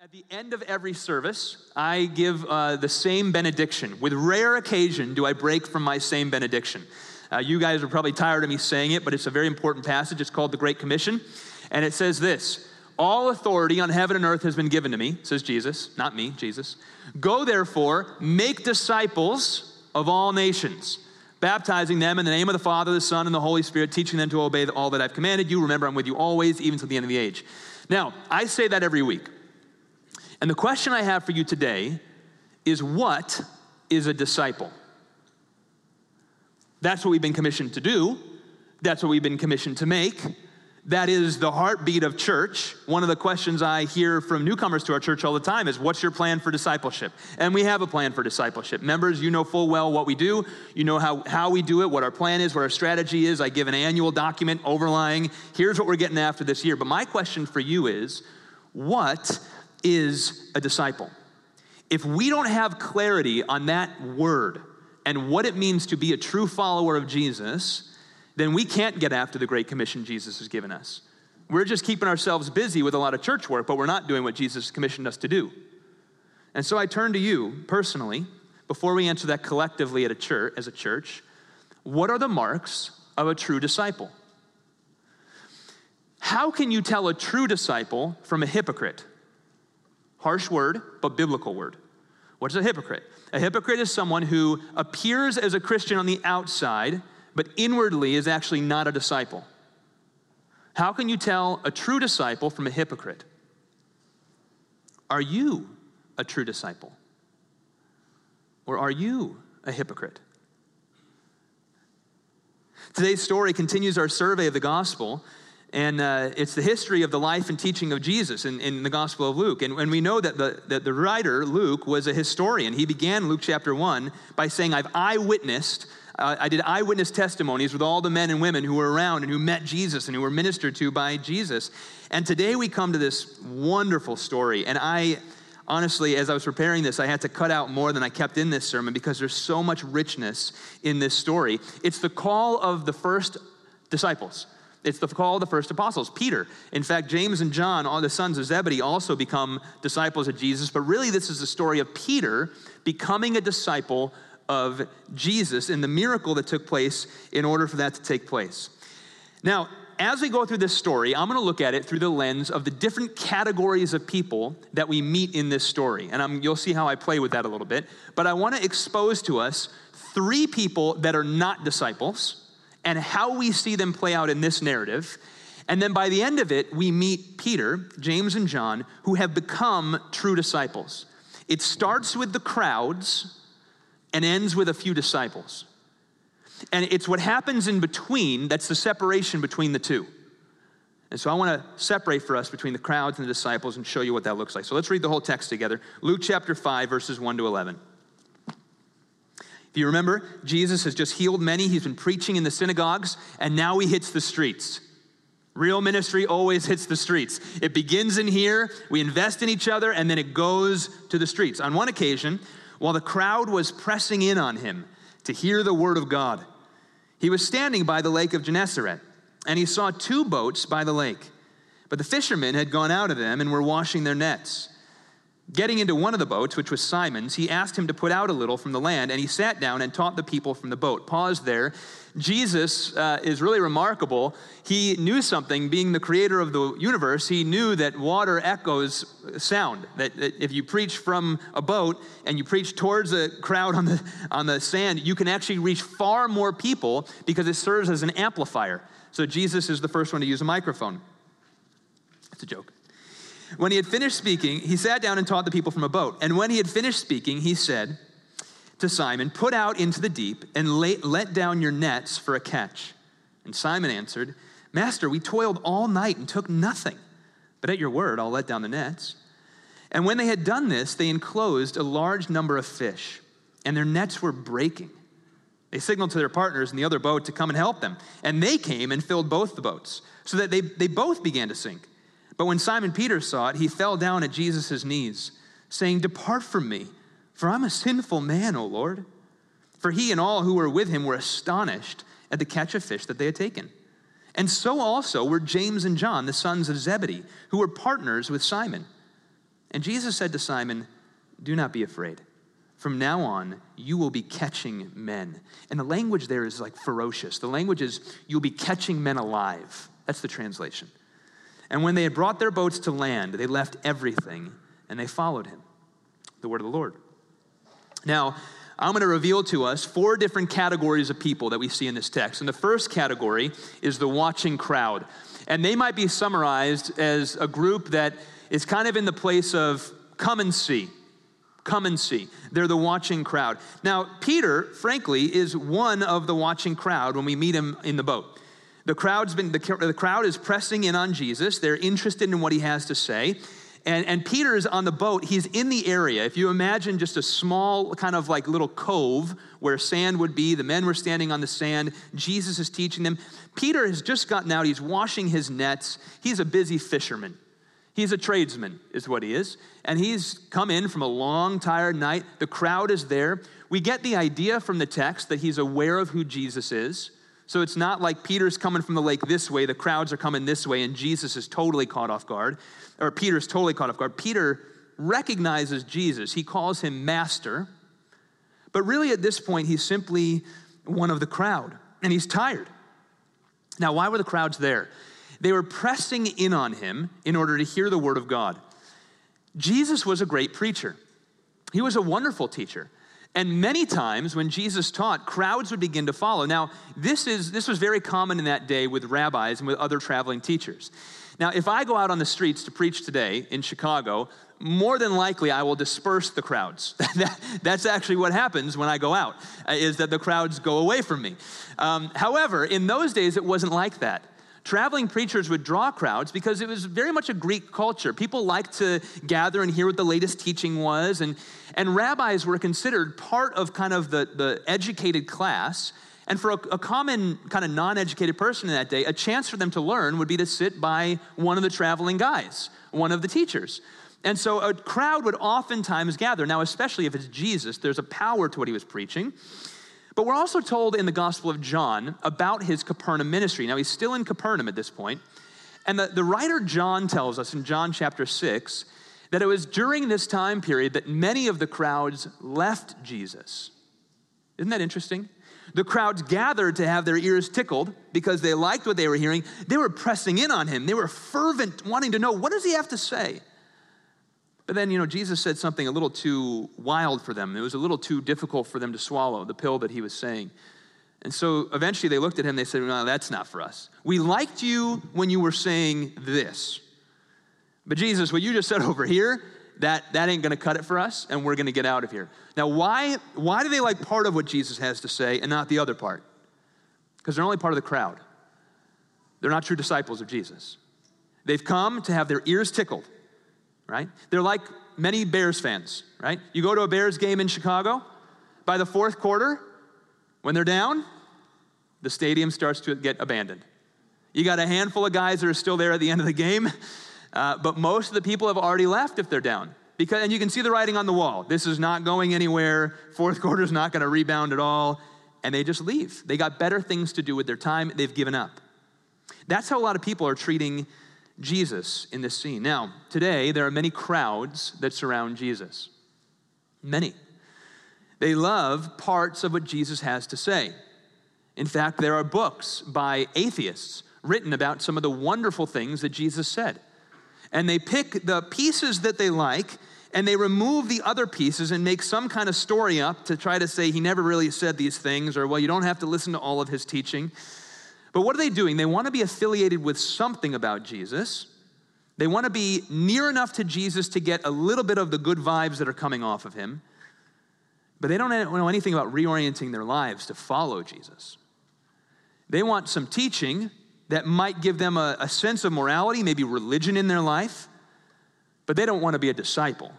At the end of every service, I give uh, the same benediction. With rare occasion, do I break from my same benediction. Uh, you guys are probably tired of me saying it, but it's a very important passage. It's called the Great Commission. And it says this All authority on heaven and earth has been given to me, says Jesus, not me, Jesus. Go therefore, make disciples of all nations, baptizing them in the name of the Father, the Son, and the Holy Spirit, teaching them to obey all that I've commanded you. Remember, I'm with you always, even to the end of the age. Now, I say that every week. And the question I have for you today is what is a disciple? That's what we've been commissioned to do. That's what we've been commissioned to make. That is the heartbeat of church. One of the questions I hear from newcomers to our church all the time is, What's your plan for discipleship? And we have a plan for discipleship. Members, you know full well what we do. You know how, how we do it, what our plan is, what our strategy is. I give an annual document overlying. Here's what we're getting after this year. But my question for you is, What is a disciple? If we don't have clarity on that word and what it means to be a true follower of Jesus, then we can't get after the Great Commission Jesus has given us. We're just keeping ourselves busy with a lot of church work, but we're not doing what Jesus commissioned us to do. And so I turn to you personally, before we answer that collectively at a church, as a church, what are the marks of a true disciple? How can you tell a true disciple from a hypocrite? Harsh word, but biblical word. What's a hypocrite? A hypocrite is someone who appears as a Christian on the outside, but inwardly is actually not a disciple. How can you tell a true disciple from a hypocrite? Are you a true disciple? Or are you a hypocrite? Today's story continues our survey of the gospel and uh, it's the history of the life and teaching of Jesus in, in the Gospel of Luke. And, and we know that the, that the writer, Luke, was a historian. He began Luke chapter 1 by saying, I've eyewitnessed, uh, I did eyewitness testimonies with all the men and women who were around and who met Jesus and who were ministered to by Jesus. And today we come to this wonderful story. And I, honestly, as I was preparing this, I had to cut out more than I kept in this sermon because there's so much richness in this story. It's the call of the first disciples. It's the call of the first apostles, Peter. In fact, James and John, all the sons of Zebedee, also become disciples of Jesus. But really, this is the story of Peter becoming a disciple of Jesus and the miracle that took place in order for that to take place. Now, as we go through this story, I'm going to look at it through the lens of the different categories of people that we meet in this story. And I'm, you'll see how I play with that a little bit. But I want to expose to us three people that are not disciples and how we see them play out in this narrative. And then by the end of it, we meet Peter, James, and John, who have become true disciples. It starts with the crowds and ends with a few disciples. And it's what happens in between that's the separation between the two. And so I want to separate for us between the crowds and the disciples and show you what that looks like. So let's read the whole text together. Luke chapter 5, verses 1 to 11 you remember, Jesus has just healed many. He's been preaching in the synagogues, and now he hits the streets. Real ministry always hits the streets. It begins in here, we invest in each other, and then it goes to the streets. On one occasion, while the crowd was pressing in on him to hear the word of God, he was standing by the lake of Gennesaret, and he saw two boats by the lake. But the fishermen had gone out of them and were washing their nets. Getting into one of the boats, which was Simon's, he asked him to put out a little from the land, and he sat down and taught the people from the boat. Pause there. Jesus uh, is really remarkable. He knew something, being the creator of the universe, he knew that water echoes sound. That, that if you preach from a boat and you preach towards a crowd on the, on the sand, you can actually reach far more people because it serves as an amplifier. So Jesus is the first one to use a microphone. It's a joke. When he had finished speaking, he sat down and taught the people from a boat. And when he had finished speaking, he said to Simon, Put out into the deep and let down your nets for a catch. And Simon answered, Master, we toiled all night and took nothing. But at your word, I'll let down the nets. And when they had done this, they enclosed a large number of fish, and their nets were breaking. They signaled to their partners in the other boat to come and help them. And they came and filled both the boats, so that they, they both began to sink. But when Simon Peter saw it, he fell down at Jesus' knees, saying, Depart from me, for I'm a sinful man, O Lord. For he and all who were with him were astonished at the catch of fish that they had taken. And so also were James and John, the sons of Zebedee, who were partners with Simon. And Jesus said to Simon, Do not be afraid. From now on, you will be catching men. And the language there is like ferocious. The language is, You'll be catching men alive. That's the translation. And when they had brought their boats to land, they left everything and they followed him. The word of the Lord. Now, I'm going to reveal to us four different categories of people that we see in this text. And the first category is the watching crowd. And they might be summarized as a group that is kind of in the place of come and see. Come and see. They're the watching crowd. Now, Peter, frankly, is one of the watching crowd when we meet him in the boat. The crowd's been the, the crowd is pressing in on Jesus. They're interested in what he has to say. And, and Peter is on the boat. He's in the area. If you imagine just a small kind of like little cove where sand would be, the men were standing on the sand. Jesus is teaching them. Peter has just gotten out. He's washing his nets. He's a busy fisherman. He's a tradesman, is what he is. And he's come in from a long, tired night. The crowd is there. We get the idea from the text that he's aware of who Jesus is. So it's not like Peter's coming from the lake this way, the crowds are coming this way, and Jesus is totally caught off guard, or Peter's totally caught off guard. Peter recognizes Jesus, he calls him master, but really at this point, he's simply one of the crowd, and he's tired. Now, why were the crowds there? They were pressing in on him in order to hear the word of God. Jesus was a great preacher, he was a wonderful teacher. And many times when Jesus taught, crowds would begin to follow. Now, this, is, this was very common in that day with rabbis and with other traveling teachers. Now, if I go out on the streets to preach today in Chicago, more than likely I will disperse the crowds. That's actually what happens when I go out, uh, is that the crowds go away from me. Um, however, in those days, it wasn't like that traveling preachers would draw crowds because it was very much a Greek culture. People liked to gather and hear what the latest teaching was, and, and rabbis were considered part of kind of the, the educated class. And for a, a common kind of non educated person in that day, a chance for them to learn would be to sit by one of the traveling guys, one of the teachers. And so a crowd would oftentimes gather. Now, especially if it's Jesus, there's a power to what he was preaching. But we're also told in the Gospel of John about his Capernaum ministry. Now, he's still in Capernaum at this point. And the, the writer John tells us in John chapter 6 that it was during this time period that many of the crowds left Jesus. Isn't that interesting? The crowds gathered to have their ears tickled because they liked what they were hearing. They were pressing in on him. They were fervent, wanting to know what does he have to say? But then, you know, Jesus said something a little too wild for them. It was a little too difficult for them to swallow, the pill that he was saying. And so eventually they looked at him, they said, No, that's not for us. We liked you when you were saying this. But Jesus, what you just said over here, that, that ain't gonna cut it for us, and we're gonna get out of here. Now, why, why do they like part of what Jesus has to say and not the other part? Because they're only part of the crowd. They're not true disciples of Jesus. They've come to have their ears tickled right? They're like many Bears fans, right? You go to a Bears game in Chicago, by the fourth quarter, when they're down, the stadium starts to get abandoned. You got a handful of guys that are still there at the end of the game, uh, but most of the people have already left if they're down. Because, and you can see the writing on the wall. This is not going anywhere. Fourth quarter is not going to rebound at all. And they just leave. They got better things to do with their time. They've given up. That's how a lot of people are treating Jesus in this scene. Now, today, there are many crowds that surround Jesus. Many. They love parts of what Jesus has to say. In fact, there are books by atheists written about some of the wonderful things that Jesus said. And they pick the pieces that they like and they remove the other pieces and make some kind of story up to try to say he never really said these things or, well, you don't have to listen to all of his teaching. But what are they doing? They want to be affiliated with something about Jesus. They want to be near enough to Jesus to get a little bit of the good vibes that are coming off of him. But they don't know anything about reorienting their lives to follow Jesus. They want some teaching that might give them a, a sense of morality, maybe religion in their life, but they don't want to be a disciple.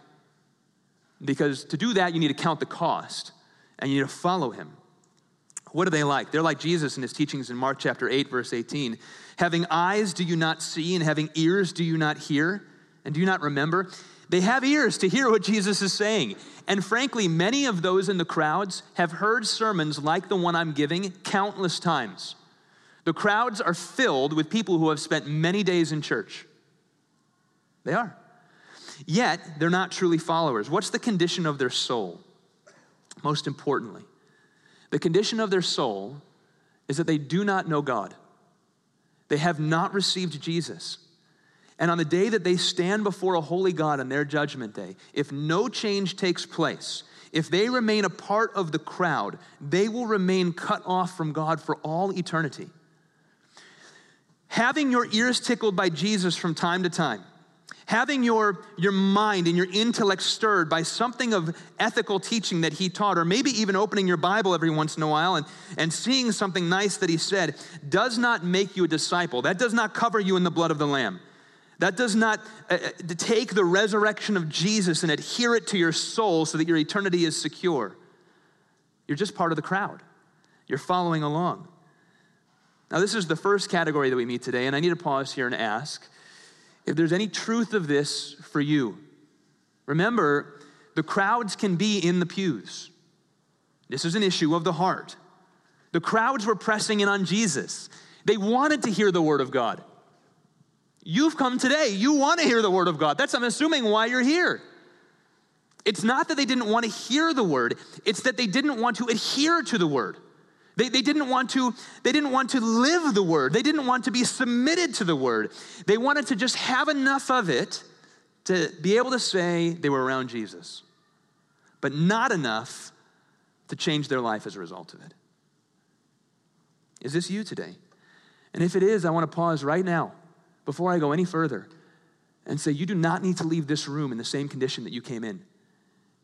Because to do that, you need to count the cost and you need to follow him. What are they like? They're like Jesus in his teachings in Mark chapter 8, verse 18. Having eyes, do you not see? And having ears, do you not hear? And do you not remember? They have ears to hear what Jesus is saying. And frankly, many of those in the crowds have heard sermons like the one I'm giving countless times. The crowds are filled with people who have spent many days in church. They are. Yet, they're not truly followers. What's the condition of their soul? Most importantly, the condition of their soul is that they do not know God. They have not received Jesus. And on the day that they stand before a holy God on their judgment day, if no change takes place, if they remain a part of the crowd, they will remain cut off from God for all eternity. Having your ears tickled by Jesus from time to time, having your, your mind and your intellect stirred by something of ethical teaching that he taught, or maybe even opening your Bible every once in a while and, and seeing something nice that he said, does not make you a disciple. That does not cover you in the blood of the Lamb. That does not uh, uh take the resurrection of Jesus and adhere it to your soul so that your eternity is secure. You're just part of the crowd, you're following along. Now, this is the first category that we meet today, and I need to pause here and ask if there's any truth of this for you. Remember, the crowds can be in the pews. This is an issue of the heart. The crowds were pressing in on Jesus. They wanted to hear the word of God. You've come today. You want to hear the word of God. That's, I'm assuming, why you're here. It's not that they didn't want to hear the word, it's that they didn't want to adhere to the word. They, they, didn't want to, they didn't want to live the word. They didn't want to be submitted to the word. They wanted to just have enough of it to be able to say they were around Jesus, but not enough to change their life as a result of it. Is this you today? And if it is, I want to pause right now before I go any further and say, You do not need to leave this room in the same condition that you came in.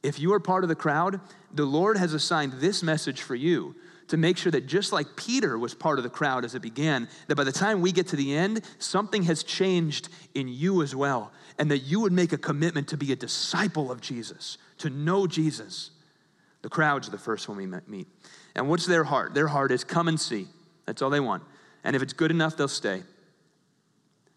If you are part of the crowd, the Lord has assigned this message for you to make sure that just like Peter was part of the crowd as it began, that by the time we get to the end, something has changed in you as well, and that you would make a commitment to be a disciple of Jesus, to know Jesus. The crowd's are the first one we meet. And what's their heart? Their heart is come and see. That's all they want. And if it's good enough, they'll stay.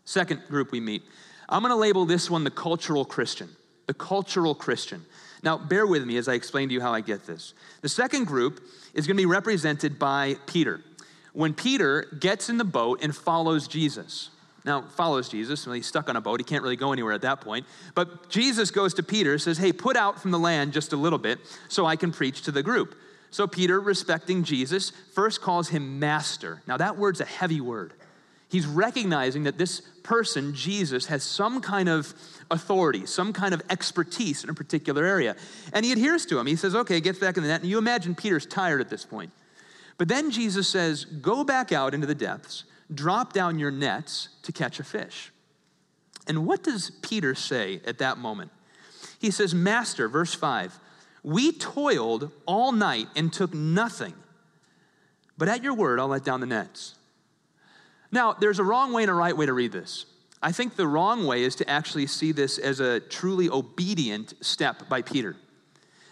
Second group we meet. I'm going to label this one the cultural Christian. The cultural Christian. Now, bear with me as I explain to you how I get this. The second group is going to be represented by Peter. When Peter gets in the boat and follows Jesus, now follows Jesus, well, he's stuck on a boat, he can't really go anywhere at that point. But Jesus goes to Peter, says, Hey, put out from the land just a little bit so I can preach to the group. So Peter, respecting Jesus, first calls him master. Now, that word's a heavy word. He's recognizing that this person, Jesus, has some kind of authority, some kind of expertise in a particular area. And he adheres to him. He says, okay, gets back in the net. And you imagine Peter's tired at this point. But then Jesus says, go back out into the depths, drop down your nets to catch a fish. And what does Peter say at that moment? He says, Master, verse 5, we toiled all night and took nothing, but at your word I'll let down the nets. Now, there's a wrong way and a right way to read this. I think the wrong way is to actually see this as a truly obedient step by Peter.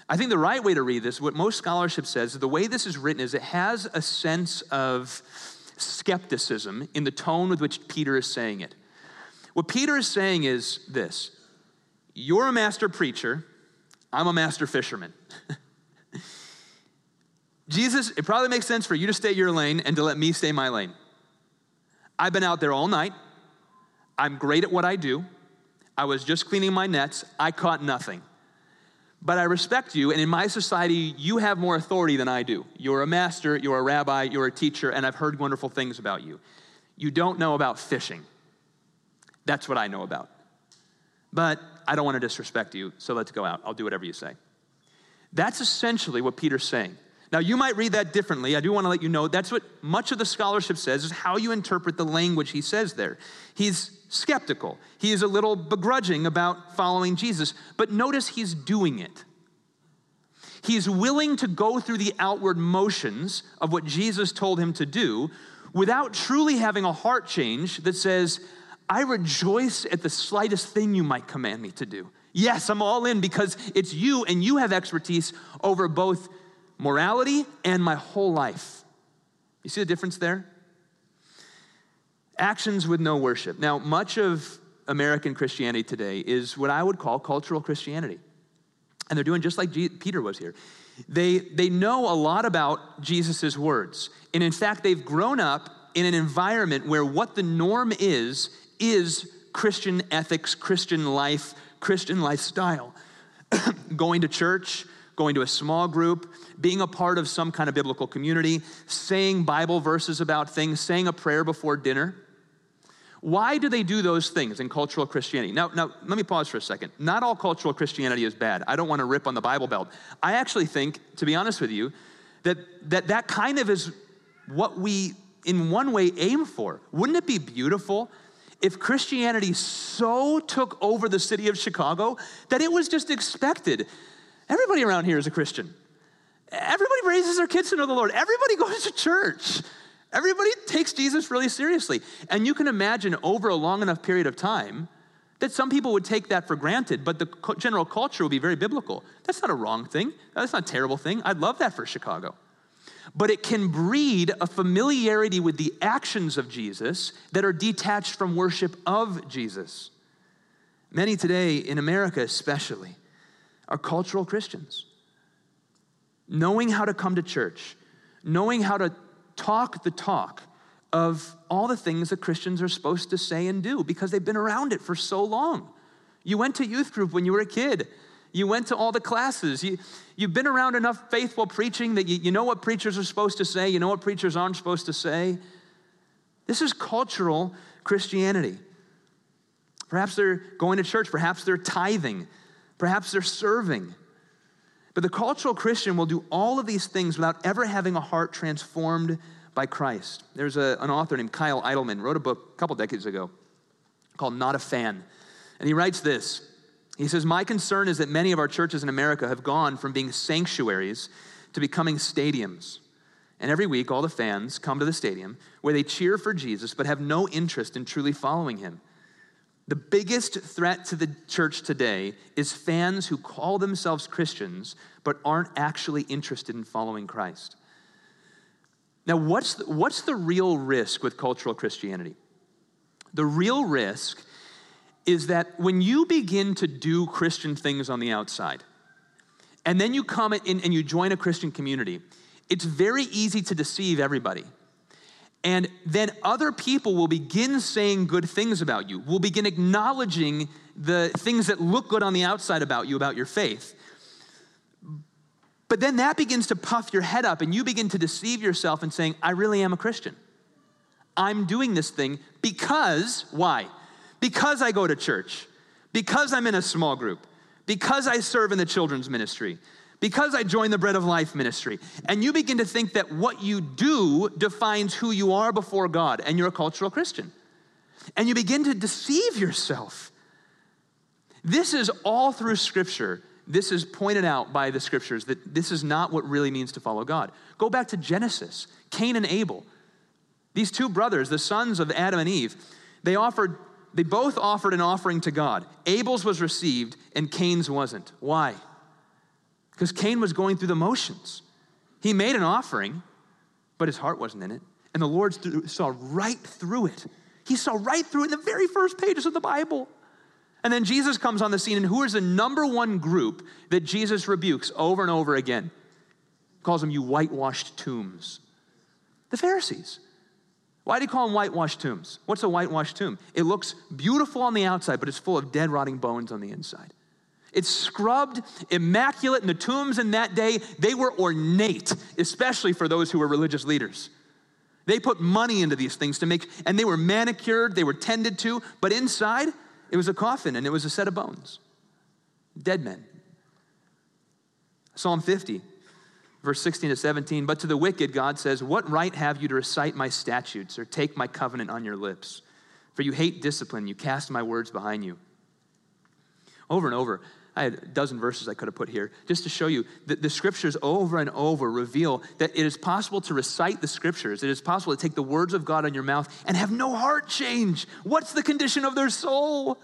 I think the right way to read this, what most scholarship says, the way this is written is it has a sense of skepticism in the tone with which Peter is saying it. What Peter is saying is this You're a master preacher, I'm a master fisherman. Jesus, it probably makes sense for you to stay your lane and to let me stay my lane. I've been out there all night. I'm great at what I do. I was just cleaning my nets. I caught nothing. But I respect you, and in my society, you have more authority than I do. You're a master, you're a rabbi, you're a teacher, and I've heard wonderful things about you. You don't know about fishing. That's what I know about. But I don't want to disrespect you, so let's go out. I'll do whatever you say. That's essentially what Peter's saying. Now, you might read that differently. I do want to let you know that's what much of the scholarship says is how you interpret the language he says there. He's skeptical, he is a little begrudging about following Jesus, but notice he's doing it. He's willing to go through the outward motions of what Jesus told him to do without truly having a heart change that says, I rejoice at the slightest thing you might command me to do. Yes, I'm all in because it's you and you have expertise over both morality and my whole life. You see the difference there? Actions with no worship. Now, much of American Christianity today is what I would call cultural Christianity. And they're doing just like G- Peter was here. They, they know a lot about Jesus' words. And in fact, they've grown up in an environment where what the norm is, is Christian ethics, Christian life, Christian lifestyle. going to church, going to a small group, being a part of some kind of biblical community, saying Bible verses about things, saying a prayer before dinner. Why do they do those things in cultural Christianity? Now, now, let me pause for a second. Not all cultural Christianity is bad. I don't want to rip on the Bible Belt. I actually think, to be honest with you, that that, that kind of is what we, in one way, aim for. Wouldn't it be beautiful if Christianity so took over the city of Chicago that it was just expected? Everybody around here is a Christian. Everybody raises their kids to know the Lord. Everybody goes to church. Everybody takes Jesus really seriously. And you can imagine over a long enough period of time that some people would take that for granted, but the general culture would be very biblical. That's not a wrong thing. That's not a terrible thing. I'd love that for Chicago but it can breed a familiarity with the actions of Jesus that are detached from worship of Jesus. Many today, in America especially, are cultural Christians. Knowing how to come to church, knowing how to talk the talk of all the things that Christians are supposed to say and do because they've been around it for so long. You went to youth group when you were a kid. You went to all the classes. You, you've been around enough faithful preaching that you, you know what preachers are supposed to say, you know what preachers aren't supposed to say. This is cultural Christianity. Perhaps they're going to church, perhaps they're tithing, perhaps they're serving. But the cultural Christian will do all of these things without ever having a heart transformed by Christ. There's a, an author named Kyle Idleman, wrote a book a couple decades ago called Not a Fan. And he writes this he says, My concern is that many of our churches in America have gone from being sanctuaries to becoming stadiums. And every week, all the fans come to the stadium where they cheer for Jesus but have no interest in truly following him. The biggest threat to the church today is fans who call themselves Christians but aren't actually interested in following Christ. Now, what's the, what's the real risk with cultural Christianity? The real risk is that when you begin to do Christian things on the outside, and then you come in and you join a Christian community, it's very easy to deceive everybody. And then other people will begin saying good things about you, will begin acknowledging the things that look good on the outside about you, about your faith. But then that begins to puff your head up, and you begin to deceive yourself and saying, I really am a Christian. I'm doing this thing because, why? because I go to church, because I'm in a small group, because I serve in the children's ministry, because I joined the Bread of Life ministry. And you begin to think that what you do defines who you are before God, and you're a cultural Christian. And you begin to deceive yourself. This is all through Scripture. This is pointed out by the Scriptures that this is not what really means to follow God. Go back to Genesis Cain and Abel. These two brothers, the sons of Adam and Eve, they offered they both offered an offering to God. Abel's was received and Cain's wasn't. Why? Because Cain was going through the motions. He made an offering, but his heart wasn't in it. And the Lord saw right through it. He saw right through it in the very first pages of the Bible. And then Jesus comes on the scene, and who is the number one group that Jesus rebukes over and over again? Calls them you whitewashed tombs. The Pharisees. Why do you call them whitewashed tombs? What's a whitewashed tomb? It looks beautiful on the outside, but it's full of dead, rotting bones on the inside. It's scrubbed, immaculate, and the tombs in that day, they were ornate, especially for those who were religious leaders. They put money into these things to make, and they were manicured, they were tended to, but inside, it was a coffin and it was a set of bones. Dead men. Psalm 50 verse 16 to 17. But to the wicked, God says, What right have you to recite my statutes or take my covenant on your lips? For you hate discipline, you cast my words behind you. Over and over, I had a dozen verses I could have put here just to show you that the scriptures over and over reveal that it is possible to recite the scriptures. It is possible to take the words of God on your mouth and have no heart change. What's the condition of their soul?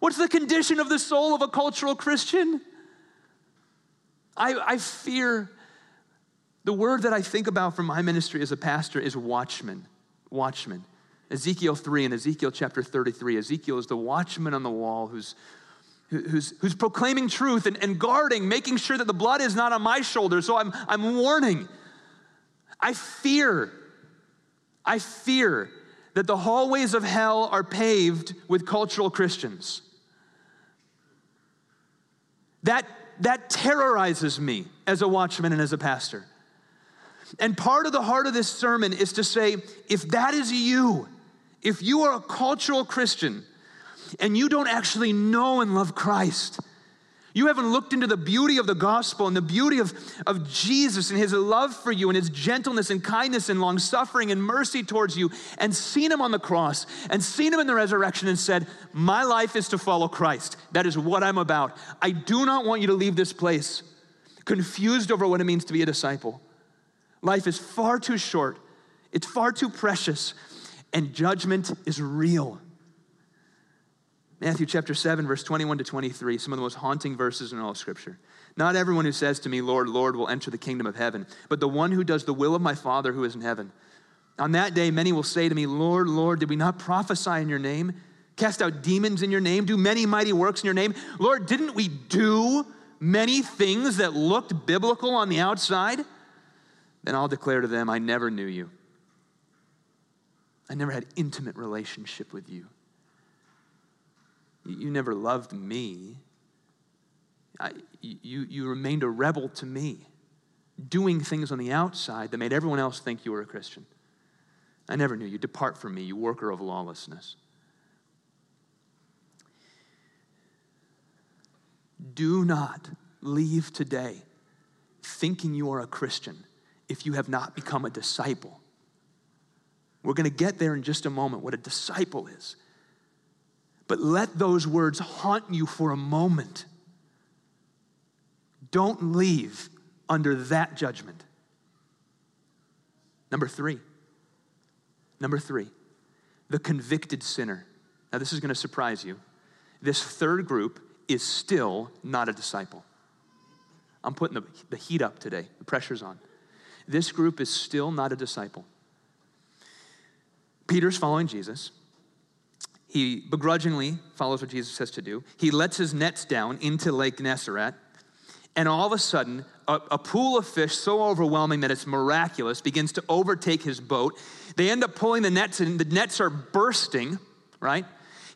What's the condition of the soul of a cultural Christian? I, I fear the word that I think about from my ministry as a pastor is watchman. Watchman. Ezekiel 3 and Ezekiel chapter 33. Ezekiel is the watchman on the wall who's, who's, who's proclaiming truth and, and guarding, making sure that the blood is not on my shoulders. So I'm, I'm warning. I fear, I fear that the hallways of hell are paved with cultural Christians. That, that terrorizes me as a watchman and as a pastor. And part of the heart of this sermon is to say if that is you, if you are a cultural Christian and you don't actually know and love Christ, you haven't looked into the beauty of the gospel and the beauty of, of Jesus and his love for you and his gentleness and kindness and long suffering and mercy towards you and seen him on the cross and seen him in the resurrection and said, My life is to follow Christ. That is what I'm about. I do not want you to leave this place confused over what it means to be a disciple. Life is far too short, it's far too precious, and judgment is real. Matthew chapter 7, verse 21 to 23, some of the most haunting verses in all of Scripture. Not everyone who says to me, Lord, Lord, will enter the kingdom of heaven, but the one who does the will of my Father who is in heaven. On that day, many will say to me, Lord, Lord, did we not prophesy in your name? Cast out demons in your name? Do many mighty works in your name? Lord, didn't we do many things that looked biblical on the outside? Then I'll declare to them, I never knew you. I never had intimate relationship with you. You never loved me. I, you, you remained a rebel to me, doing things on the outside that made everyone else think you were a Christian. I never knew you. Depart from me, you worker of lawlessness. Do not leave today thinking you are a Christian if you have not become a disciple. We're going to get there in just a moment what a disciple is. But let those words haunt you for a moment. Don't leave under that judgment. Number three. Number three, the convicted sinner. Now, this is going to surprise you. This third group is still not a disciple. I'm putting the, the heat up today, the pressure's on. This group is still not a disciple. Peter's following Jesus. He begrudgingly follows what Jesus says to do. He lets his nets down into Lake Gennesaret, and all of a sudden, a, a, pool of fish so overwhelming that it's miraculous begins to overtake his boat. They end up pulling the nets, and the nets are bursting, right?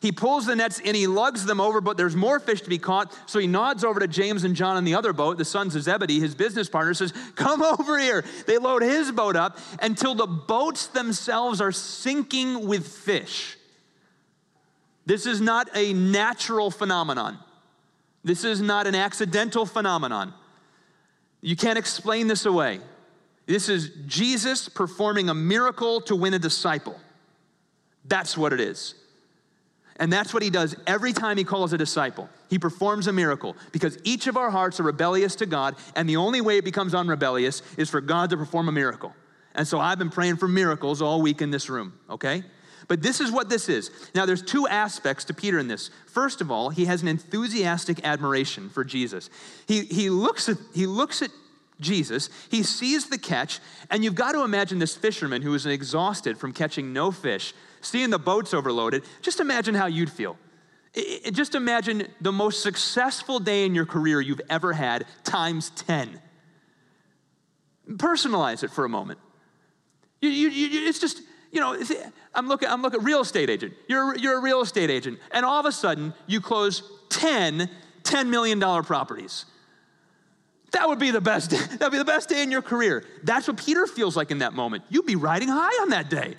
He pulls the nets and he lugs them over, but there's more fish to be caught. So he nods over to James and John in the other boat, the sons of Zebedee, his business partner, says, Come over here. They load his boat up until the boats themselves are sinking with fish. This is not a natural phenomenon. This is not an accidental phenomenon. You can't explain this away. This is Jesus performing a miracle to win a disciple. That's what it is. And that's what he does every time he calls a disciple. He performs a miracle because each of our hearts are rebellious to God, and the only way it becomes unrebellious is for God to perform a miracle. And so I've been praying for miracles all week in this room, okay? But this is what this is. Now, there's two aspects to Peter in this. First of all, he has an enthusiastic admiration for Jesus. He, he, looks, at, he looks at Jesus, he sees the catch, and you've got to imagine this fisherman who is exhausted from catching no fish, seeing the boats overloaded. Just imagine how you'd feel. Just imagine the most successful day in your career you've ever had times 10. Personalize it for a moment. You, you, you, it's just, you know, I'm looking, I'm looking, real estate agent. You're, you're a real estate agent. And all of a sudden, you close 10 $10 million properties. That would be the best. That'd be the best day in your career. That's what Peter feels like in that moment. You'd be riding high on that day.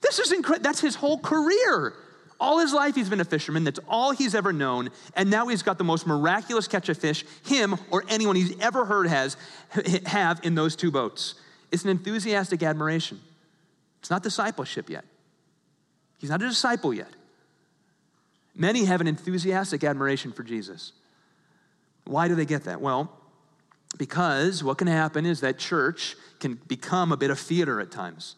This is incredible. That's his whole career. All his life, he's been a fisherman. That's all he's ever known. And now he's got the most miraculous catch of fish, him or anyone he's ever heard has have in those two boats. It's an enthusiastic admiration. It's not discipleship yet. He's not a disciple yet. Many have an enthusiastic admiration for Jesus. Why do they get that? Well, because what can happen is that church can become a bit of theater at times.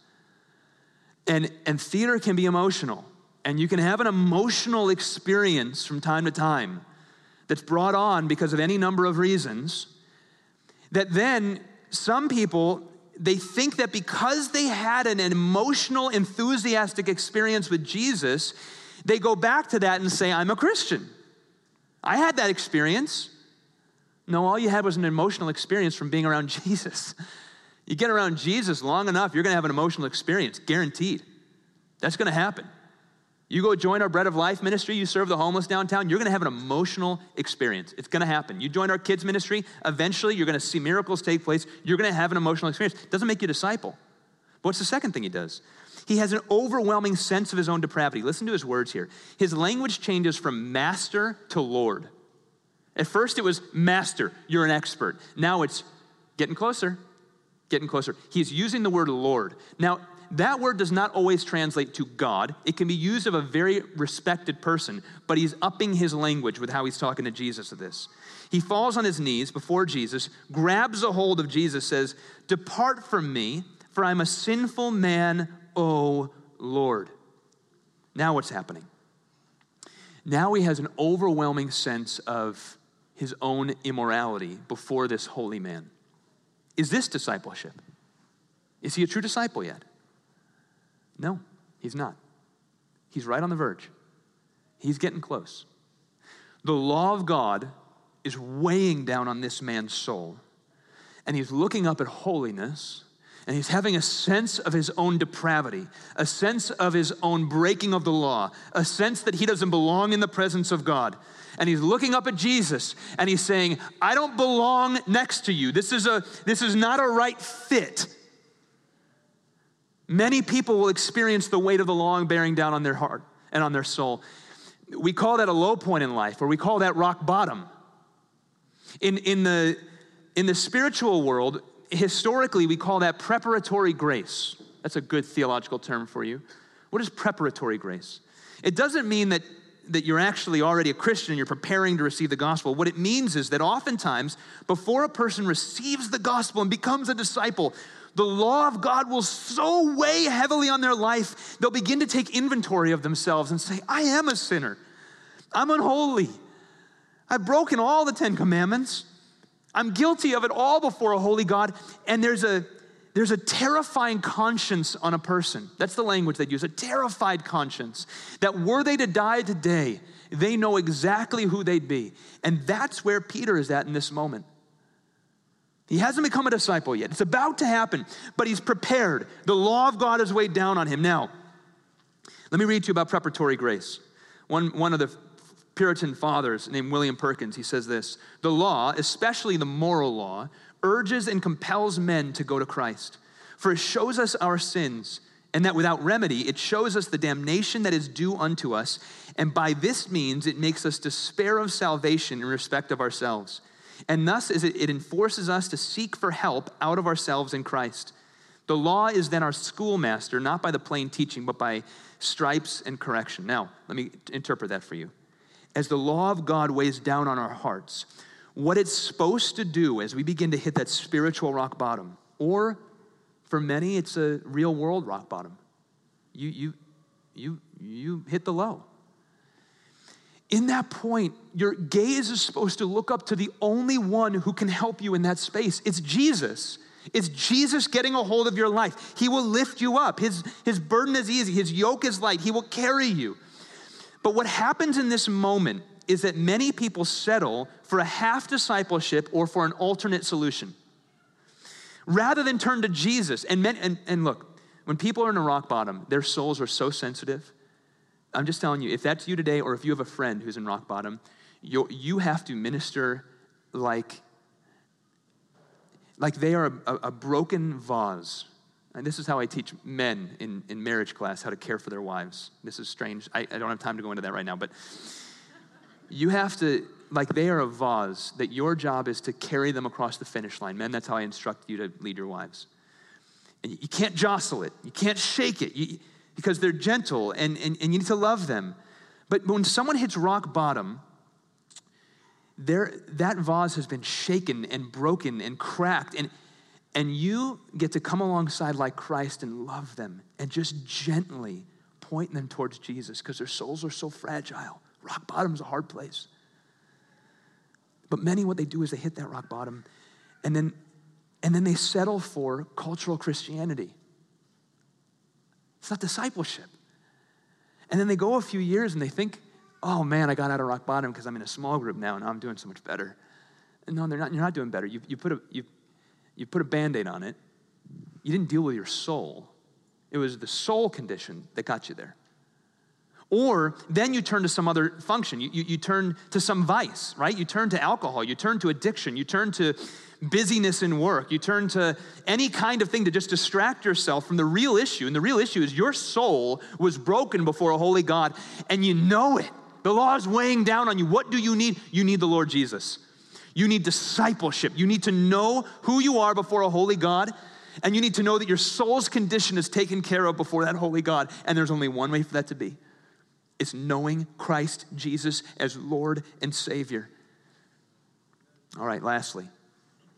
And, and theater can be emotional. And you can have an emotional experience from time to time that's brought on because of any number of reasons. That then some people they think that because they had an emotional, enthusiastic experience with Jesus, they go back to that and say, I'm a Christian. I had that experience. No, all you had was an emotional experience from being around Jesus. You get around Jesus long enough, you're going to have an emotional experience, guaranteed. That's going to happen. You go join our Bread of Life ministry, you serve the homeless downtown, you're gonna have an emotional experience. It's gonna happen. You join our kids' ministry, eventually you're gonna see miracles take place. You're gonna have an emotional experience. It doesn't make you a disciple. But what's the second thing he does? He has an overwhelming sense of his own depravity. Listen to his words here. His language changes from master to Lord. At first it was master, you're an expert. Now it's getting closer, getting closer. He's using the word Lord. Now, that word does not always translate to God. It can be used of a very respected person, but he's upping his language with how he's talking to Jesus of this. He falls on his knees before Jesus, grabs a hold of Jesus, says, Depart from me, for I'm a sinful man, O Lord. Now what's happening? Now he has an overwhelming sense of his own immorality before this holy man. Is this discipleship? Is he a true disciple yet? No, he's not. He's right on the verge. He's getting close. The law of God is weighing down on this man's soul, and he's looking up at holiness, and he's having a sense of his own depravity, a sense of his own breaking of the law, a sense that he doesn't belong in the presence of God. And he's looking up at Jesus and he's saying, I don't belong next to you. This is, a, this is not a right fit. Many people will experience the weight of the long bearing down on their heart and on their soul. We call that a low point in life, or we call that rock bottom. In, in, the, in the spiritual world, historically, we call that preparatory grace. That's a good theological term for you. What is preparatory grace? It doesn't mean that, that you're actually already a Christian and you're preparing to receive the gospel. What it means is that oftentimes, before a person receives the gospel and becomes a disciple, the law of God will so weigh heavily on their life, they'll begin to take inventory of themselves and say, I am a sinner. I'm unholy. I've broken all the Ten Commandments. I'm guilty of it all before a holy God. And there's a there's a terrifying conscience on a person. That's the language they use a terrified conscience. That were they to die today, they know exactly who they'd be. And that's where Peter is at in this moment. He hasn't become a disciple yet. It's about to happen, but he's prepared. The law of God is weighed down on him. Now, let me read to you about preparatory grace. One, one of the Puritan fathers named William Perkins, he says this The law, especially the moral law, urges and compels men to go to Christ, for it shows us our sins, and that without remedy, it shows us the damnation that is due unto us, and by this means it makes us despair of salvation in respect of ourselves and thus is it, it enforces us to seek for help out of ourselves in Christ. The law is then our schoolmaster, not by the plain teaching, but by stripes and correction. Now, let me interpret that for you. As the law of God weighs down on our hearts, what it's supposed to do as we begin to hit that spiritual rock bottom, or for many, it's a real world rock bottom. You, you, you, you hit the low in that point, your gaze is supposed to look up to the only one who can help you in that space. It's Jesus. It's Jesus getting a hold of your life. He will lift you up. His, his burden is easy, His yoke is light. He will carry you. But what happens in this moment is that many people settle for a half discipleship or for an alternate solution rather than turn to Jesus. And, men, and, and look, when people are in a rock bottom, their souls are so sensitive I'm just telling you, if that's you today, or if you have a friend who's in rock bottom, you you have to minister like, like they are a, a, broken vase. And this is how I teach men in, in marriage class how to care for their wives. This is strange. I, I don't have time to go into that right now, but you have to, like they are a vase, that your job is to carry them across the finish line. Men, that's how I instruct you to lead your wives. And you can't jostle it, you can't shake it. You, because they're gentle and, and, and you need to love them. But when someone hits rock bottom, that vase has been shaken and broken and cracked, and, and you get to come alongside like Christ and love them and just gently point them towards Jesus because their souls are so fragile. Rock bottom's a hard place. But many, what they do is they hit that rock bottom and then, and then they settle for cultural Christianity. It's not discipleship. And then they go a few years and they think, oh man, I got out of rock bottom because I'm in a small group now and I'm doing so much better. And no, they're not, you're not doing better. You, you, put a, you, you put a band aid on it. You didn't deal with your soul, it was the soul condition that got you there. Or then you turn to some other function. You, you, you, turn to some vice, right? You turn to alcohol, you turn to addiction, you turn to busyness in work, you turn to any kind of thing to just distract yourself from the real issue. And the real issue is your soul was broken before a holy God, and you know it. The law is weighing down on you. What do you need? You need the Lord Jesus. You need discipleship. You need to know who you are before a holy God, and you need to know that your soul's condition is taken care of before that holy God. And there's only one way for that to be it's knowing Christ Jesus as Lord and Savior. All right, lastly,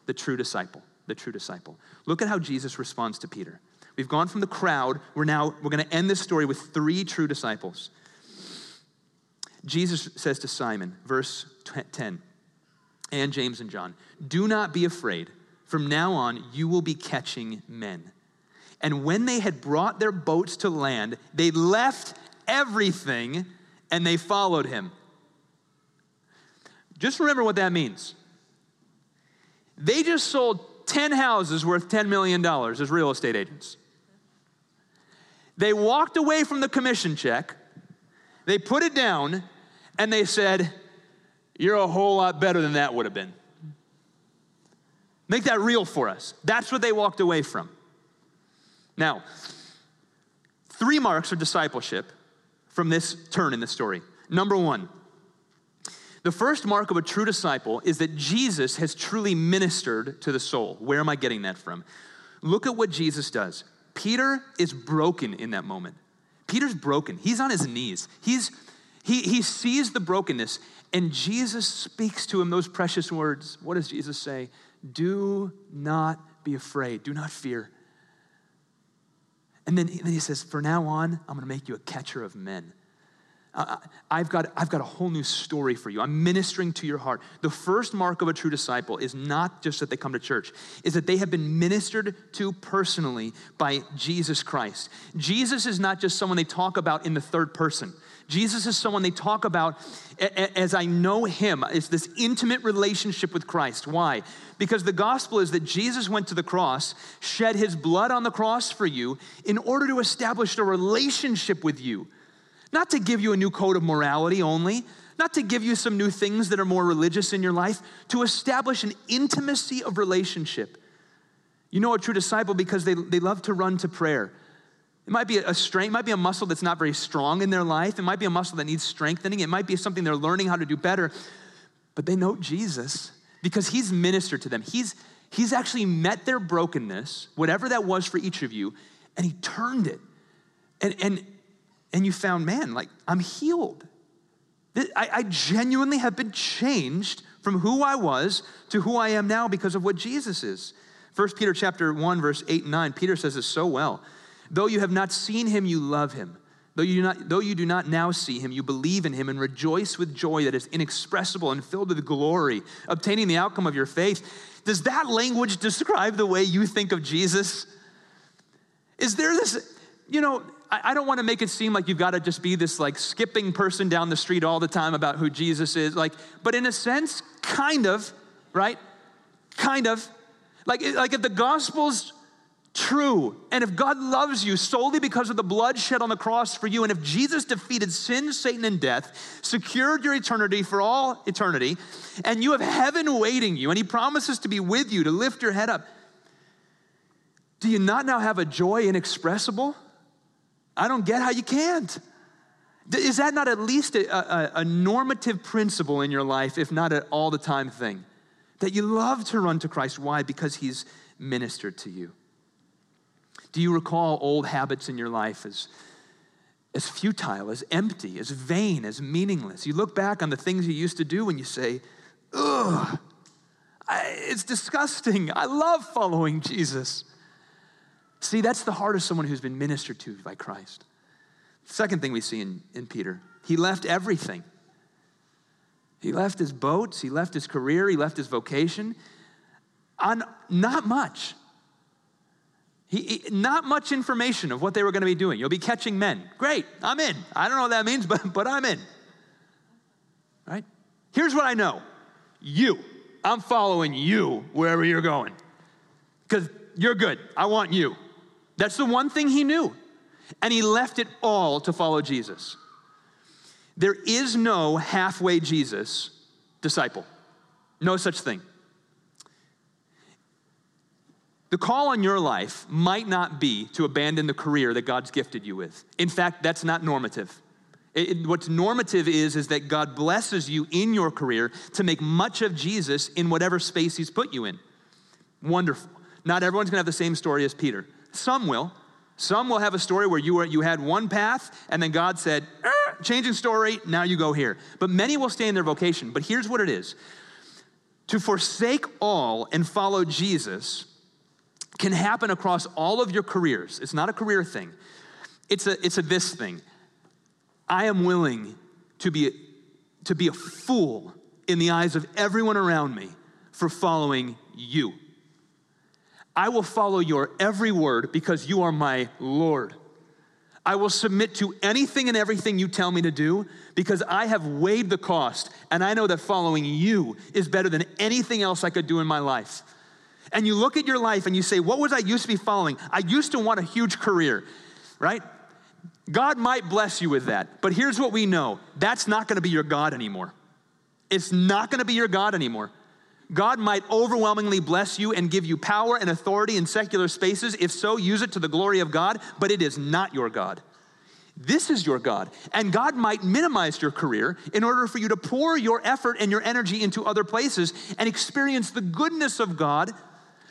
the true disciple. The true disciple. Look at how Jesus responds to Peter. We've gone from the crowd, we're now we're going to end this story with three true disciples. Jesus says to Simon, verse 10, and James and John, Do not be afraid. From now on, you will be catching men. And when they had brought their boats to land, they left everything and they followed him. Just remember what that means. They just sold 10 houses worth $10 million as real estate agents. They walked away from the commission check, they put it down, and they said, You're a whole lot better than that would have been. Make that real for us. That's what they walked away from. Now, three marks of discipleship from this turn in the story. Number one, the first mark of a true disciple is that Jesus has truly ministered to the soul. Where am I getting that from? Look at what Jesus does. Peter is broken in that moment. Peter's broken. He's on his knees. He's he, he sees the brokenness, and Jesus speaks to him those precious words. What does Jesus say? Do not be afraid, do not fear. And then, then he says, For now on, I'm going to make you a catcher of men. I've got, I've got a whole new story for you. I'm ministering to your heart. The first mark of a true disciple is not just that they come to church, is that they have been ministered to personally by Jesus Christ. Jesus is not just someone they talk about in the third person. Jesus is someone they talk about as I know him. It's this intimate relationship with Christ. Why? Because the gospel is that Jesus went to the cross, shed his blood on the cross for you in order to establish a relationship with you. Not to give you a new code of morality only, not to give you some new things that are more religious in your life, to establish an intimacy of relationship. You know a true disciple because they, they love to run to prayer. It might be a strength, might be a muscle that's not very strong in their life. It might be a muscle that needs strengthening. It might be something they're learning how to do better. But they know Jesus because he's ministered to them. He's, he's actually met their brokenness, whatever that was for each of you, and he turned it. And, and, and you found, man, like, I'm healed. I, I genuinely have been changed from who I was to who I am now because of what Jesus is. 1 Peter chapter 1, verse 8 and 9, Peter says this so well. Though you have not seen him, you love him. Though you, do not, though you do not now see him, you believe in him and rejoice with joy that is inexpressible and filled with glory, obtaining the outcome of your faith. Does that language describe the way you think of Jesus? Is there this, you know, I, don't want to make it seem like you've got to just be this like skipping person down the street all the time about who Jesus is, like, but in a sense, kind of, right? Kind of. Like, like if the gospel's true. And if God loves you solely because of the blood shed on the cross for you, and if Jesus defeated sin, Satan, and death, secured your eternity for all eternity, and you have heaven waiting you, and He promises to be with you to lift your head up, do you not now have a joy inexpressible? I don't get how you can't. Is that not at least a, a, a normative principle in your life, if not an all the time thing? That you love to run to Christ. Why? Because He's ministered to you. Do you recall old habits in your life as, as futile, as empty, as vain, as meaningless? You look back on the things you used to do and you say, ugh, I, it's disgusting. I love following Jesus. See, that's the heart of someone who's been ministered to by Christ. Second thing we see in, in Peter, he left everything. He left his boats, he left his career, he left his vocation on not much. He, not much information of what they were going to be doing. You'll be catching men. Great, I'm in. I don't know what that means, but, but I'm in. Right? Here's what I know you. I'm following you wherever you're going because you're good. I want you. That's the one thing he knew. And he left it all to follow Jesus. There is no halfway Jesus disciple. No such thing. The call on your life might not be to abandon the career that God's gifted you with. In fact, that's not normative. It, what's normative is, is that God blesses you in your career to make much of Jesus in whatever space He's put you in. Wonderful. Not everyone's gonna have the same story as Peter. Some will. Some will have a story where you, were, you had one path and then God said, er, changing story, now you go here. But many will stay in their vocation. But here's what it is to forsake all and follow Jesus can happen across all of your careers. It's not a career thing, it's a, it's a this thing. I am willing to be, to be a fool in the eyes of everyone around me for following you. I will follow your every word because you are my Lord. I will submit to anything and everything you tell me to do because I have weighed the cost and I know that following you is better than anything else I could do in my life. And you look at your life and you say, What was I used to be following? I used to want a huge career, right? God might bless you with that, but here's what we know that's not gonna be your God anymore. It's not gonna be your God anymore. God might overwhelmingly bless you and give you power and authority in secular spaces. If so, use it to the glory of God, but it is not your God. This is your God. And God might minimize your career in order for you to pour your effort and your energy into other places and experience the goodness of God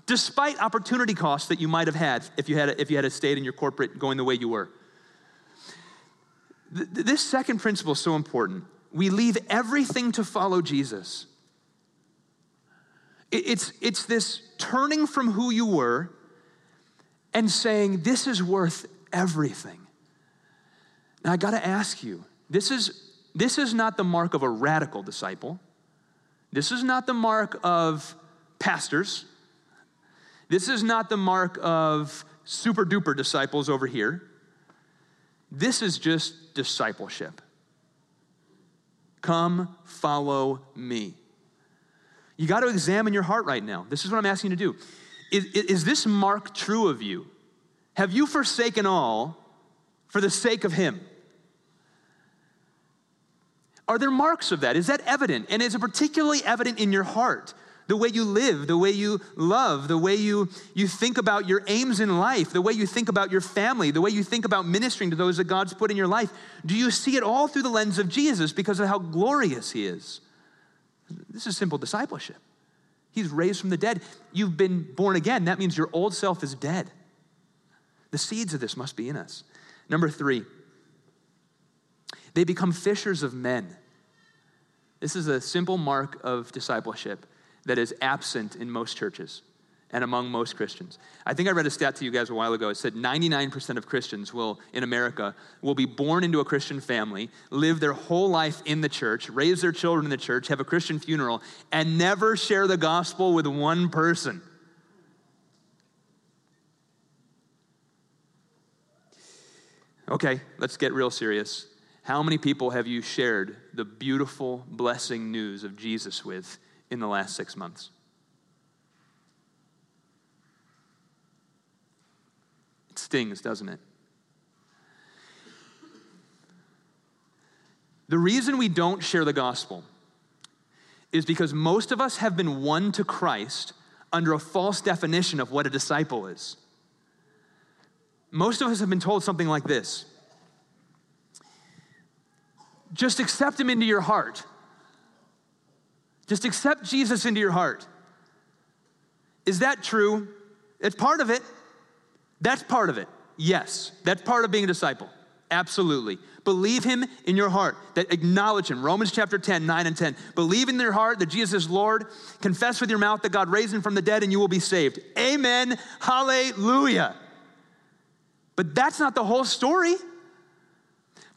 despite opportunity costs that you might have had if you had, if you had stayed in your corporate going the way you were. This second principle is so important. We leave everything to follow Jesus. It's, it's this turning from who you were and saying, This is worth everything. Now, I got to ask you this is, this is not the mark of a radical disciple. This is not the mark of pastors. This is not the mark of super duper disciples over here. This is just discipleship. Come follow me. You got to examine your heart right now. This is what I'm asking you to do. Is, is this mark true of you? Have you forsaken all for the sake of Him? Are there marks of that? Is that evident? And is it particularly evident in your heart? the way you live, the way you love, the way you, you think about your aims in life, the way you think about your family, the way you think about ministering to those that God's put in your life. Do you see it all through the lens of Jesus because of how glorious He is? This is simple discipleship. He's raised from the dead. You've been born again. That means your old self is dead. The seeds of this must be in us. Number three, they become fishers of men. This is a simple mark of discipleship that is absent in most churches and among most Christians. I think I read a stat to you guys a while ago. It said 99% of Christians will in America will be born into a Christian family, live their whole life in the church, raise their children in the church, have a Christian funeral and never share the gospel with one person. Okay, let's get real serious. How many people have you shared the beautiful blessing news of Jesus with in the last six months? Stings, doesn't it? The reason we don't share the gospel is because most of us have been won to Christ under a false definition of what a disciple is. Most of us have been told something like this just accept him into your heart. Just accept Jesus into your heart. Is that true? It's part of it. That's part of it. Yes, that's part of being a disciple. Absolutely. Believe him in your heart, that acknowledge him. Romans chapter 10, 9 and 10. Believe in your heart that Jesus is Lord. Confess with your mouth that God raised him from the dead and you will be saved. Amen. Hallelujah. But that's not the whole story.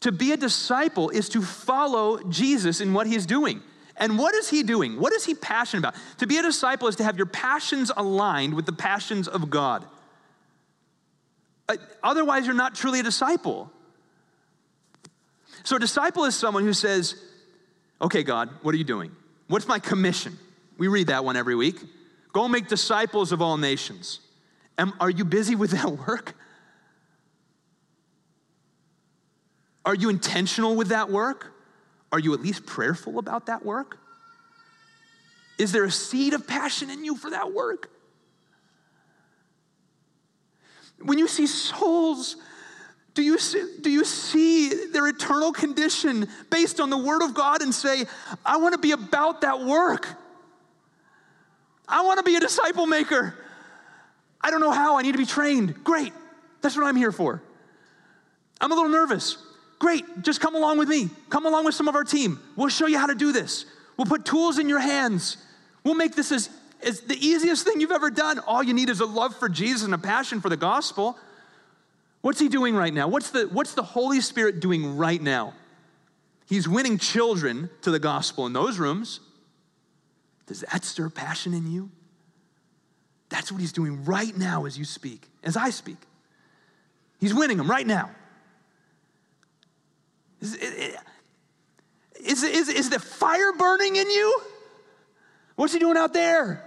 To be a disciple is to follow Jesus in what he's doing. And what is he doing? What is he passionate about? To be a disciple is to have your passions aligned with the passions of God. Uh, otherwise, you're not truly a disciple. So, a disciple is someone who says, Okay, God, what are you doing? What's my commission? We read that one every week. Go make disciples of all nations. Am, are you busy with that work? Are you intentional with that work? Are you at least prayerful about that work? Is there a seed of passion in you for that work? When you see souls, do you, see, do you see their eternal condition based on the Word of God and say, I want to be about that work? I want to be a disciple maker. I don't know how, I need to be trained. Great, that's what I'm here for. I'm a little nervous. Great, just come along with me. Come along with some of our team. We'll show you how to do this. We'll put tools in your hands. We'll make this as, as the easiest thing you've ever done. All you need is a love for Jesus and a passion for the gospel. What's he doing right now? What's the, what's the Holy Spirit doing right now? He's winning children to the gospel in those rooms. Does that stir passion in you? That's what he's doing right now as you speak, as I speak. He's winning them right now. Is, is, is, is the fire burning in you? What's he doing out there?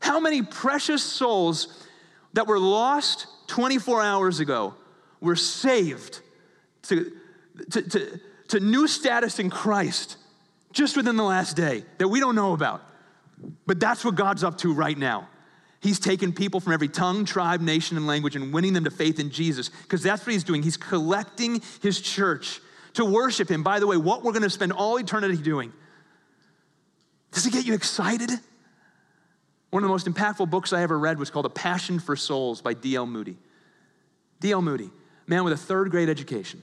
How many precious souls that were lost 24 hours ago were saved to, to, to, to new status in Christ just within the last day that we don't know about? But that's what God's up to right now. He's taking people from every tongue, tribe, nation, and language and winning them to faith in Jesus because that's what he's doing. He's collecting his church to worship him. By the way, what we're going to spend all eternity doing. Does it get you excited? One of the most impactful books I ever read was called A Passion for Souls by D.L. Moody. D.L. Moody, man with a third grade education,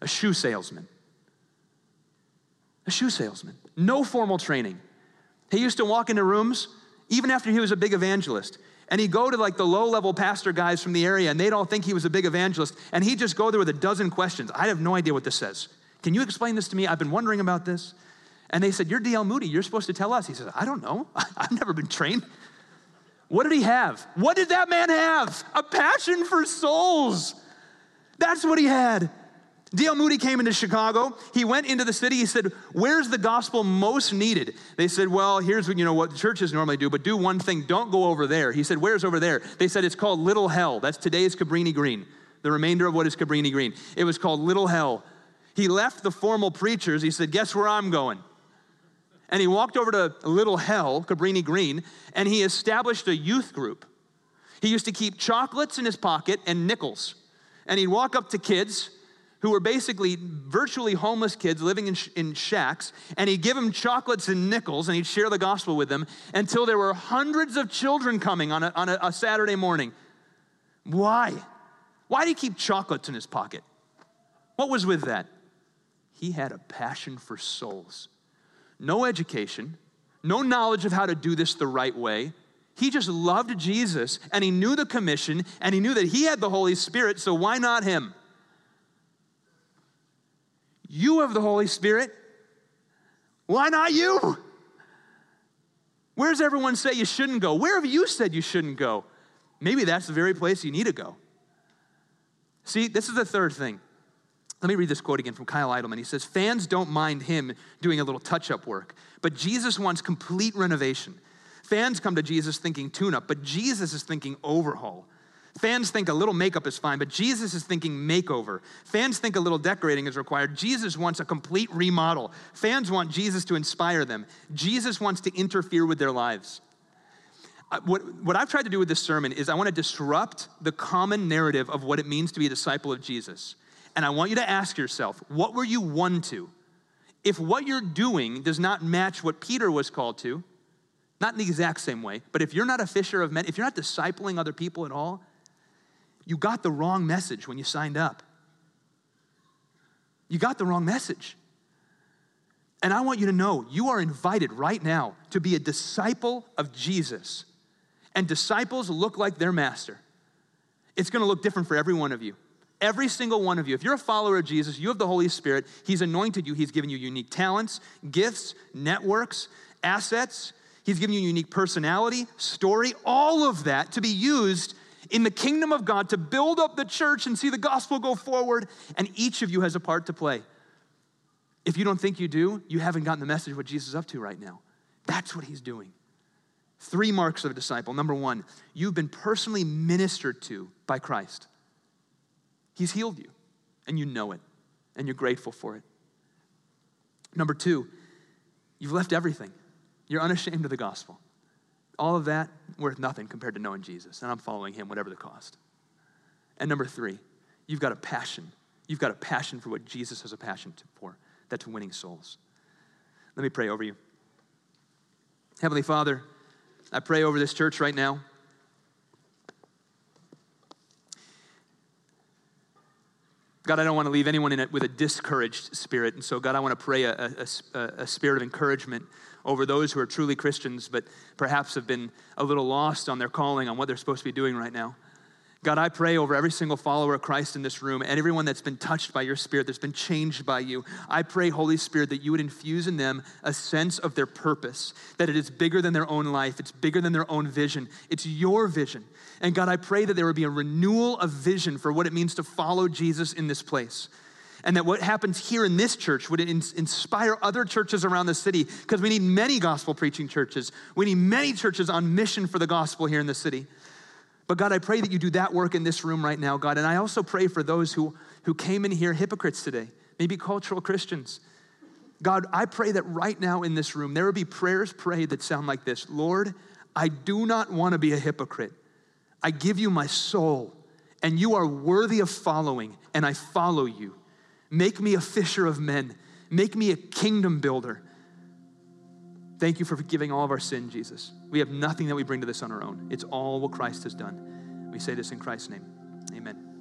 a shoe salesman. A shoe salesman, no formal training. He used to walk into rooms even after he was a big evangelist. And he'd go to like the low level pastor guys from the area, and they'd all think he was a big evangelist. And he'd just go there with a dozen questions. I have no idea what this says. Can you explain this to me? I've been wondering about this. And they said, You're D.L. Moody. You're supposed to tell us. He said, I don't know. I've never been trained. What did he have? What did that man have? A passion for souls. That's what he had. D.L. Moody came into Chicago. He went into the city. He said, Where's the gospel most needed? They said, Well, here's what, you know, what churches normally do, but do one thing. Don't go over there. He said, Where's over there? They said, It's called Little Hell. That's today's Cabrini Green, the remainder of what is Cabrini Green. It was called Little Hell. He left the formal preachers. He said, Guess where I'm going? And he walked over to Little Hell, Cabrini Green, and he established a youth group. He used to keep chocolates in his pocket and nickels. And he'd walk up to kids who were basically virtually homeless kids living in, sh- in shacks, and he'd give them chocolates and nickels, and he'd share the gospel with them until there were hundreds of children coming on a, on a, a Saturday morning. Why? Why did he keep chocolates in his pocket? What was with that? He had a passion for souls. No education, no knowledge of how to do this the right way. He just loved Jesus and he knew the commission and he knew that he had the Holy Spirit, so why not him? You have the Holy Spirit. Why not you? Where does everyone say you shouldn't go? Where have you said you shouldn't go? Maybe that's the very place you need to go. See, this is the third thing. Let me read this quote again from Kyle Idleman. He says, Fans don't mind him doing a little touch up work, but Jesus wants complete renovation. Fans come to Jesus thinking tune up, but Jesus is thinking overhaul. Fans think a little makeup is fine, but Jesus is thinking makeover. Fans think a little decorating is required. Jesus wants a complete remodel. Fans want Jesus to inspire them. Jesus wants to interfere with their lives. Uh, what, what I've tried to do with this sermon is I want to disrupt the common narrative of what it means to be a disciple of Jesus. And I want you to ask yourself, what were you won to? If what you're doing does not match what Peter was called to, not in the exact same way, but if you're not a fisher of men, if you're not discipling other people at all, you got the wrong message when you signed up. You got the wrong message. And I want you to know you are invited right now to be a disciple of Jesus. And disciples look like their master. It's gonna look different for every one of you. Every single one of you. If you're a follower of Jesus, you have the Holy Spirit. He's anointed you, He's given you unique talents, gifts, networks, assets. He's given you unique personality, story, all of that to be used in the kingdom of God to build up the church and see the gospel go forward, and each of you has a part to play. If you don't think you do, you haven't gotten the message what Jesus is up to right now. That's what he's doing. Three marks of a disciple. Number one, you've been personally ministered to by Christ. He's healed you, and you know it, and you're grateful for it. Number two, you've left everything. You're unashamed of the gospel. All of that worth nothing compared to knowing Jesus, and I'm following him, whatever the cost. And number three, you've got a passion. You've got a passion for what Jesus has a passion for. That's winning souls. Let me pray over you. Heavenly Father, I pray over this church right now. God, I don't want to leave anyone in it with a discouraged spirit. And so, God, I want to pray a, a, a, spirit of encouragement over those who are truly Christians, but perhaps have been a little lost on their calling, on what they're supposed to be doing right now. God, I pray over every single follower of Christ in this room and everyone that's been touched by your spirit, that's been changed by you. I pray, Holy Spirit, that you would infuse in them a sense of their purpose, that it is bigger than their own life, it's bigger than their own vision. It's your vision. And God, I pray that there would be a renewal of vision for what it means to follow Jesus in this place. And that what happens here in this church would inspire other churches around the city because we need many gospel preaching churches. We need many churches on mission for the gospel here in the city. But God, I pray that you do that work in this room right now, God. And I also pray for those who, who came in here hypocrites today, maybe cultural Christians. God, I pray that right now in this room, there would be prayers prayed that sound like this Lord, I do not want to be a hypocrite. I give you my soul, and you are worthy of following, and I follow you. Make me a fisher of men, make me a kingdom builder. Thank you for forgiving all of our sin, Jesus. We have nothing that we bring to this on our own. It's all what Christ has done. We say this in Christ's name. Amen.